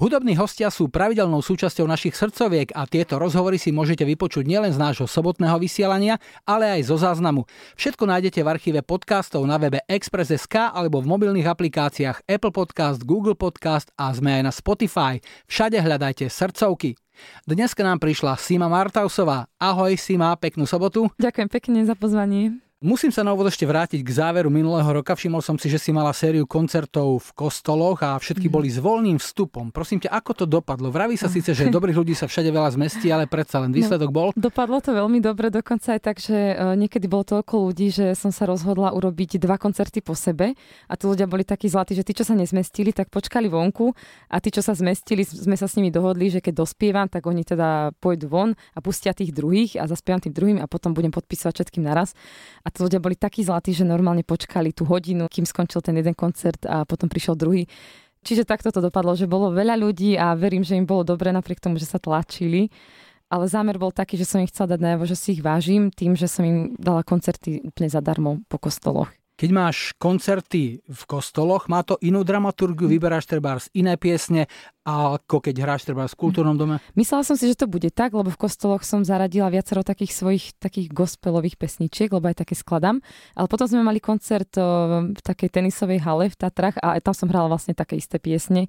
Hudobní hostia sú pravidelnou súčasťou našich srdcoviek a tieto rozhovory si môžete vypočuť nielen z nášho sobotného vysielania, ale aj zo záznamu. Všetko nájdete v archíve podcastov na webe Express.sk alebo v mobilných aplikáciách Apple Podcast, Google Podcast a sme aj na Spotify. Všade hľadajte srdcovky. Dnes k nám prišla Sima Martausová. Ahoj Sima, peknú sobotu. Ďakujem pekne za pozvanie. Musím sa na úvod ešte vrátiť k záveru minulého roka. Všimol som si, že si mala sériu koncertov v kostoloch a všetky mm. boli s voľným vstupom. Prosím ťa, ako to dopadlo? Vraví sa síce, že dobrých ľudí sa všade veľa zmestí, ale predsa len no, výsledok bol? No, dopadlo to veľmi dobre, dokonca aj tak, že e, niekedy bolo toľko ľudí, že som sa rozhodla urobiť dva koncerty po sebe a tí ľudia boli takí zlatí, že tí, čo sa nezmestili, tak počkali vonku a tí, čo sa zmestili, sme sa s nimi dohodli, že keď dospievam, tak oni teda pôjdu von a pustia tých druhých a zaspievam tým druhým a potom budem podpísať všetkým naraz. A tí ľudia boli takí zlatí, že normálne počkali tú hodinu, kým skončil ten jeden koncert a potom prišiel druhý. Čiže takto to dopadlo, že bolo veľa ľudí a verím, že im bolo dobre napriek tomu, že sa tlačili. Ale zámer bol taký, že som ich chcela dať najavo, že si ich vážim tým, že som im dala koncerty úplne zadarmo po kostoloch. Keď máš koncerty v kostoloch, má to inú dramaturgiu, hm. vyberáš treba z iné piesne, ako keď hráš treba v kultúrnom dome? Myslela som si, že to bude tak, lebo v kostoloch som zaradila viacero takých svojich takých gospelových pesničiek, lebo aj také skladám. Ale potom sme mali koncert v takej tenisovej hale v Tatrach a tam som hrala vlastne také isté piesne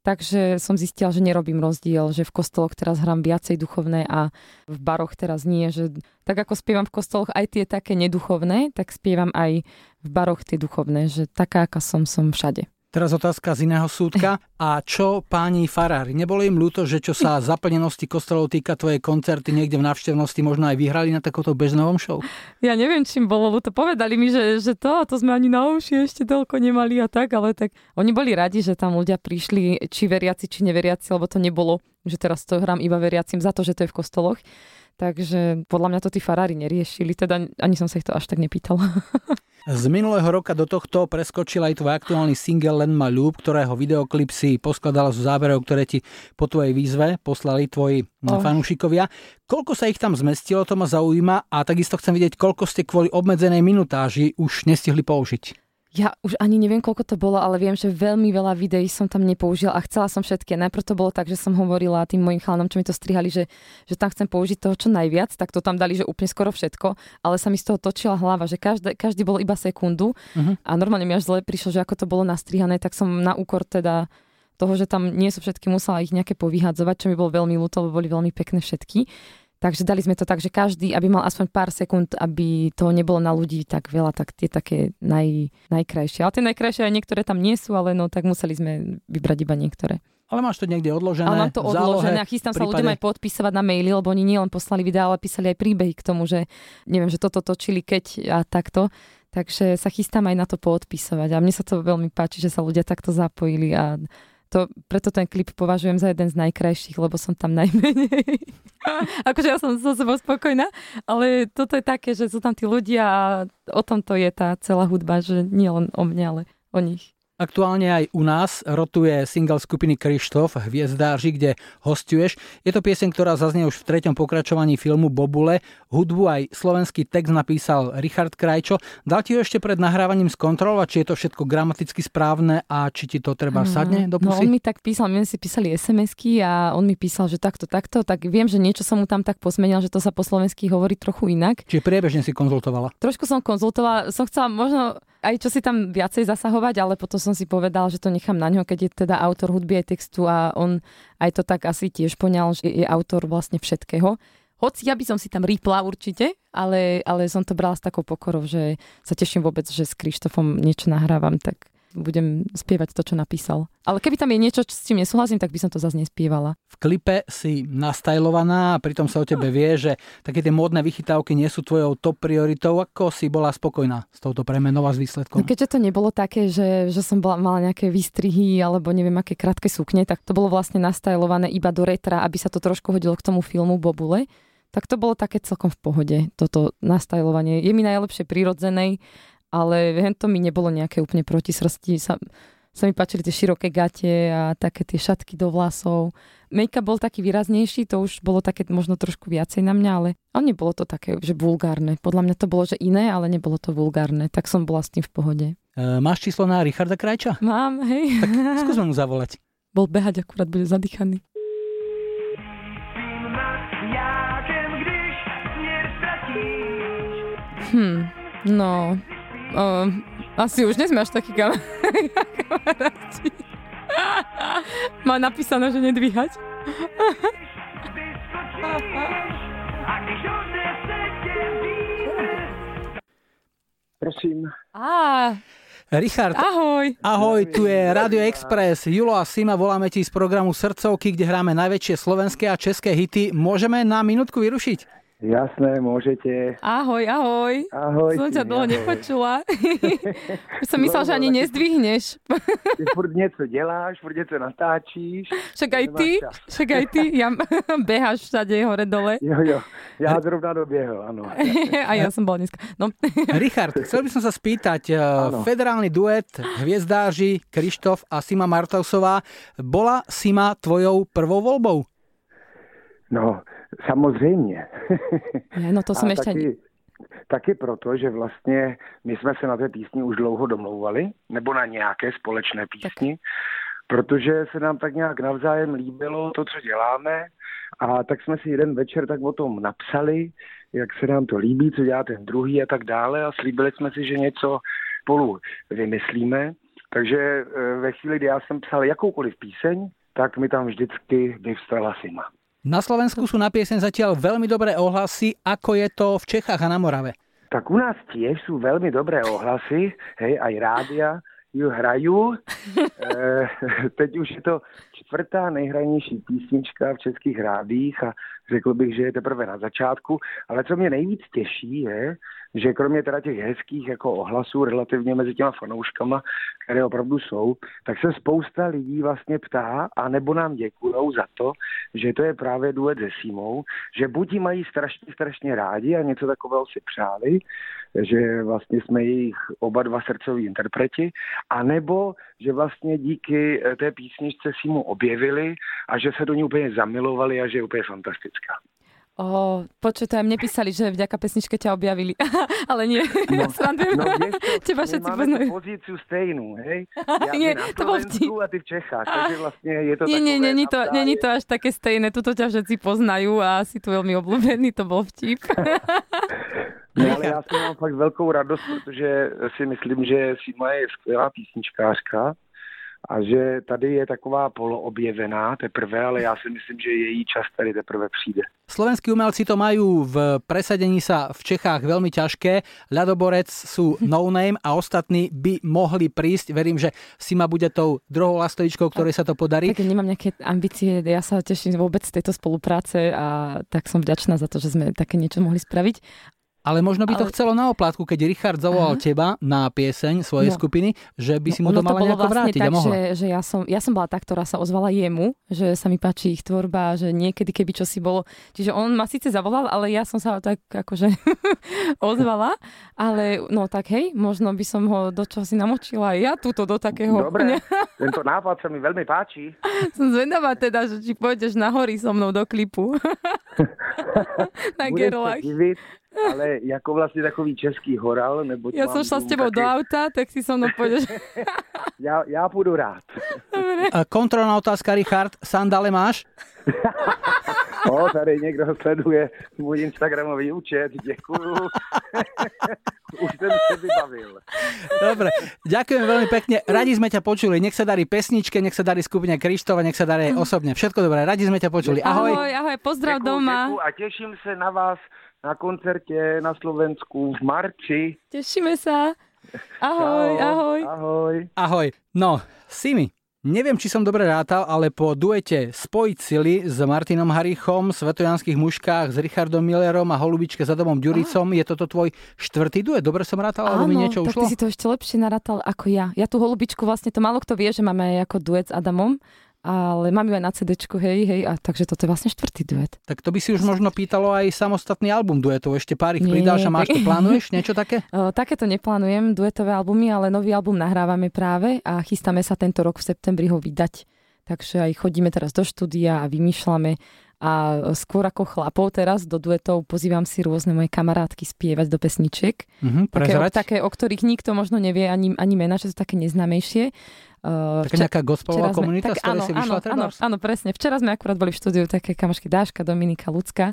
Takže som zistila, že nerobím rozdiel, že v kostoloch teraz hrám viacej duchovné a v baroch teraz nie. Že tak ako spievam v kostoloch aj tie také neduchovné, tak spievam aj v baroch tie duchovné, že taká, aká som, som všade. Teraz otázka z iného súdka. A čo páni farári? Nebolo im ľúto, že čo sa zaplnenosti kostolov týka tvoje koncerty niekde v návštevnosti možno aj vyhrali na takomto bežnovom show? Ja neviem, čím bolo ľúto. Povedali mi, že, že to, to sme ani na uši ešte toľko nemali a tak, ale tak oni boli radi, že tam ľudia prišli, či veriaci, či neveriaci, lebo to nebolo, že teraz to hrám iba veriacim za to, že to je v kostoloch. Takže podľa mňa to tí farári neriešili, teda ani som sa ich to až tak nepýtala. Z minulého roka do tohto preskočil aj tvoj aktuálny single Len ma ľúb, ktorého videoklip si poskladala zo záberov, ktoré ti po tvojej výzve poslali tvoji oh. fanúšikovia. Koľko sa ich tam zmestilo, to ma zaujíma a takisto chcem vidieť, koľko ste kvôli obmedzenej minutáži už nestihli použiť. Ja už ani neviem, koľko to bolo, ale viem, že veľmi veľa videí som tam nepoužila a chcela som všetky. Najprv to bolo tak, že som hovorila tým mojim chalanom, čo mi to strihali, že, že tam chcem použiť toho čo najviac, tak to tam dali, že úplne skoro všetko, ale sa mi z toho točila hlava, že každý, každý bol iba sekundu uh-huh. a normálne mi až zle prišlo, že ako to bolo nastrihané, tak som na úkor teda toho, že tam nie sú všetky, musela ich nejaké povyhadzovať, čo mi bolo veľmi ľúto, lebo boli veľmi pekné všetky. Takže dali sme to tak, že každý, aby mal aspoň pár sekúnd, aby to nebolo na ľudí tak veľa, tak tie také naj, najkrajšie. Ale tie najkrajšie aj niektoré tam nie sú, ale no tak museli sme vybrať iba niektoré. Ale máš to niekde odložené. Ale mám to odložené a chystám prípade... sa ľuďom aj podpísať na maily, lebo oni nielen poslali videá, ale písali aj príbehy k tomu, že neviem, že toto točili keď a takto. Takže sa chystám aj na to poodpisovať. A mne sa to veľmi páči, že sa ľudia takto zapojili a to, preto ten klip považujem za jeden z najkrajších, lebo som tam najmenej. akože ja som so sebou spokojná, ale toto je také, že sú tam tí ľudia a o tom to je tá celá hudba, že nie len o mne, ale o nich. Aktuálne aj u nás rotuje single skupiny Krištof Hviezdáři, kde hostuješ. Je to pieseň, ktorá zaznie už v treťom pokračovaní filmu Bobule. Hudbu aj slovenský text napísal Richard Krajčo. Dal ti ho ešte pred nahrávaním skontrolovať, či je to všetko gramaticky správne a či ti to treba sadne do pusy? No on mi tak písal, my si písali SMS-ky a on mi písal, že takto, takto, tak viem, že niečo som mu tam tak pozmenil, že to sa po slovensky hovorí trochu inak. Čiže priebežne si konzultovala? Trošku som konzultovala, som chcela možno aj čo si tam viacej zasahovať, ale potom som si povedal, že to nechám na ňo, keď je teda autor hudby aj textu a on aj to tak asi tiež poňal, že je autor vlastne všetkého. Hoci ja by som si tam rýpla určite, ale, ale som to brala s takou pokorou, že sa teším vôbec, že s Krištofom niečo nahrávam, tak budem spievať to, čo napísal. Ale keby tam je niečo, s čím nesúhlasím, tak by som to zase nespievala. V klipe si nastajlovaná a pritom sa o tebe vie, že také tie módne vychytávky nie sú tvojou top prioritou. Ako si bola spokojná s touto premenou a s výsledkom? No keďže to nebolo také, že, že som bola, mala nejaké výstrihy alebo neviem aké krátke sukne, tak to bolo vlastne nastajlované iba do retra, aby sa to trošku hodilo k tomu filmu Bobule tak to bolo také celkom v pohode, toto nastajlovanie. Je mi najlepšie prirodzenej ale to mi nebolo nejaké úplne proti srsti. Sa, sa mi páčili tie široké gate a také tie šatky do vlasov. Make-up bol taký výraznejší, to už bolo také možno trošku viacej na mňa, ale, ale nebolo to také, že vulgárne. Podľa mňa to bolo, že iné, ale nebolo to vulgárne. Tak som bola s tým v pohode. E, máš číslo na Richarda Krajča? Mám, hej. Tak skúsme mu zavolať. Bol behať, akurát bude zadýchaný. Hm, no, uh, asi už nesme až taký kam- kamaráti. Má napísané, že nedvíhať. Prosím. Á, Richard, ahoj. ahoj, tu je Radio Express. Julo a Sima, voláme ti z programu Srdcovky, kde hráme najväčšie slovenské a české hity. Môžeme na minútku vyrušiť? Jasné, môžete. Ahoj, ahoj. Ahoj. Som ťa dlho ahoj. nepočula. Už som myslela, že ani nezdvihneš. Ty furt něco děláš, furt něco natáčíš. Však aj ty, však aj ty, ja beháš všade hore dole. Jo, jo. Já zrovna doběhl, ano. A ja som bola dneska. No, Richard, chcel by som sa spýtať, eh, Áno. federálny duet Hviezdáži, Krištof a Sima Martausová, bola Sima tvojou prvou voľbou? No, samozřejmě. no to som A ešte... taky, taky proto, že vlastně my jsme se na té písni už dlouho domlouvali, nebo na nějaké společné písni, protože se nám tak nějak navzájem líbilo to, co děláme a tak jsme si jeden večer tak o tom napsali, jak se nám to líbí, co dělá ten druhý a tak dále a slíbili jsme si, že něco spolu vymyslíme. Takže eh, ve chvíli, kdy já jsem psal jakoukoliv píseň, tak mi tam vždycky vyvstala Sima. Na Slovensku sú na pieseň zatiaľ veľmi dobré ohlasy, ako je to v Čechách a na Morave. Tak u nás tiež sú veľmi dobré ohlasy, hej, aj rádia ju hrajú. E, teď už je to čtvrtá nejhranější písnička v českých rádích a řekl bych, že je teprve na začátku. Ale co mě nejvíc těší je, že kromě teda těch hezkých jako ohlasů relativně mezi těma fanouškama, které opravdu jsou, tak se spousta lidí vlastně ptá a nebo nám děkujou za to, že to je právě duet se Simou, že buď mají strašně, strašně rádi a něco takového si přáli, že vlastně jsme jejich oba dva srdcoví interpreti, a nebo že vlastně díky eh, té písničce Simu objevili a že se do ní úplně zamilovali a že je úplně fantastická. O, počuj, to aj mne písali, že vďaka pesničke ťa objavili. Ale nie, ja srandujem. No vieš čo, Teba všetci poznajú. pozíciu stejnú, hej? Ja Nie, to bol Slovensku a ty v Čechách, takže vlastne je to Nie, nie, není to, navzájem. není to až také stejné. Tuto ťa všetci poznajú a si tu veľmi obľúbený, to bol vtip. No, ale já si mám fakt velkou radost, protože si myslím, že Sima je skvělá písničkářka a že tady je taková poloobjevená teprve, ale já si myslím, že její čas tady teprve přijde. Slovenskí umelci to majú v presadení sa v Čechách veľmi ťažké. Ľadoborec sú no name a ostatní by mohli prísť. Verím, že Sima bude tou druhou lastovičkou, ktorej sa to podarí. Tak ja nemám nejaké ambície, ja sa teším vôbec z tejto spolupráce a tak som vďačná za to, že sme také niečo mohli spraviť. Ale možno by to Ale- chcelo na oplátku, keď Richard zavolal Aha. teba na pieseň svojej No. skupiny, že by si mu ono to mala bolo nejako vrátiť tak, a mohla. že, že ja, som, ja som bola tá, ktorá sa ozvala jemu, že sa mi páči ich tvorba, že niekedy, keby čo si bolo. Čiže on ma síce zavolal, ale ja som sa tak akože ozvala, ale no tak hej, možno by som ho do čoho si namočila aj ja túto do takého. Dobre, tento nápad sa mi veľmi páči. Som zvedavá teda, že či pôjdeš na hory so mnou do klipu. na Gerlach. Ale jako vlastně takový český horal, nebo Ja som šla s tebou do auta, tak si so mnou pôjdeš. Já, já půjdu rád. A Kontrolná otázka, Richard. Sandále máš? O, tady někdo sleduje můj Instagramový účet, děkuju. Už jsem se vybavil. Dobre, ďakujem veľmi pekne. Radi sme ťa počuli. Nech sa darí pesničke, nech sa darí skupine Krištova, nech sa darí osobne. Všetko dobré. Radi sme ťa počuli. Ahoj. ahoj, ahoj pozdrav Děkuju, doma. děkuju a těším se na vás na koncertě na Slovensku v marci. Tešíme sa. Ahoj, Čau. ahoj. Ahoj. Ahoj. No, Simi, neviem, či som dobre rátal, ale po duete Spojiť sily s Martinom Harichom, Svetojanských mužkách, s Richardom Millerom a Holubičke za domom Ďuricom, je toto tvoj štvrtý duet? Dobre som rátal, alebo mi niečo tak ušlo? ty si to ešte lepšie narátal ako ja. Ja tú holubičku vlastne, to málo kto vie, že máme ako duet s Adamom, ale mám ju aj na CD, hej, hej, a takže toto je vlastne štvrtý duet. Tak to by si už možno pýtalo aj samostatný album duetov. Ešte pár ich Nie, pridáš a máš tak- to, plánuješ niečo také? Takéto neplánujem, duetové albumy, ale nový album nahrávame práve a chystáme sa tento rok v septembri ho vydať. Takže aj chodíme teraz do štúdia a vymýšľame a skôr ako chlapov teraz do duetov pozývam si rôzne moje kamarátky spievať do pesničiek. Mhm, Také, o, také, o ktorých nikto možno nevie ani, ani mena, že sú také neznámejšie. Uh, Taká nejaká gospelová komunita, z ktorej si vyšla áno, áno, áno, presne. Včera sme akurát boli v štúdiu také kamošky Dáška, Dominika, Lucka,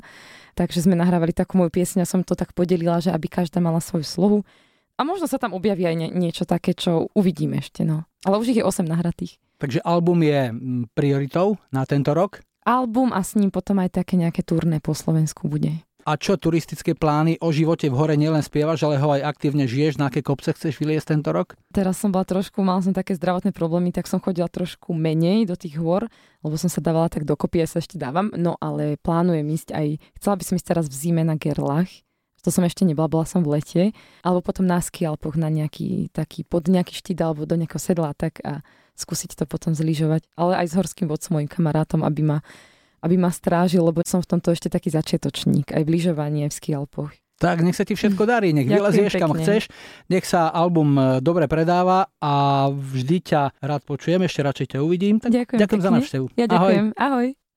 takže sme nahrávali takú moju piesň a som to tak podelila, že aby každá mala svoju slohu. A možno sa tam objaví aj nie, niečo také, čo uvidíme ešte, no. Ale už ich je 8 nahratých. Takže album je prioritou na tento rok? Album a s ním potom aj také nejaké turné po Slovensku bude. A čo turistické plány o živote v hore nielen spievaš, ale ho aj aktívne žiješ? Na aké kopce chceš vyliesť tento rok? Teraz som bola trošku, mal som také zdravotné problémy, tak som chodila trošku menej do tých hôr, lebo som sa dávala tak dokopy, ja sa ešte dávam. No ale plánujem ísť aj, chcela by som ísť teraz v zime na Gerlach, to som ešte nebola, bola som v lete, alebo potom na skialpoch na nejaký taký, pod nejaký štít alebo do nejakého sedla tak a skúsiť to potom zlyžovať. Ale aj s horským vodcom, mojim kamarátom, aby ma aby ma strážil, lebo som v tomto ešte taký začiatočník, aj v lyžovaní, aj v skialpoch. Tak, nech sa ti všetko darí, nech vylezieš kam chceš, nech sa album e, dobre predáva a vždy ťa rád počujem, ešte radšej ťa uvidím. Tak ďakujem, ďakujem za návštevu. Ja ďakujem, ahoj. ahoj.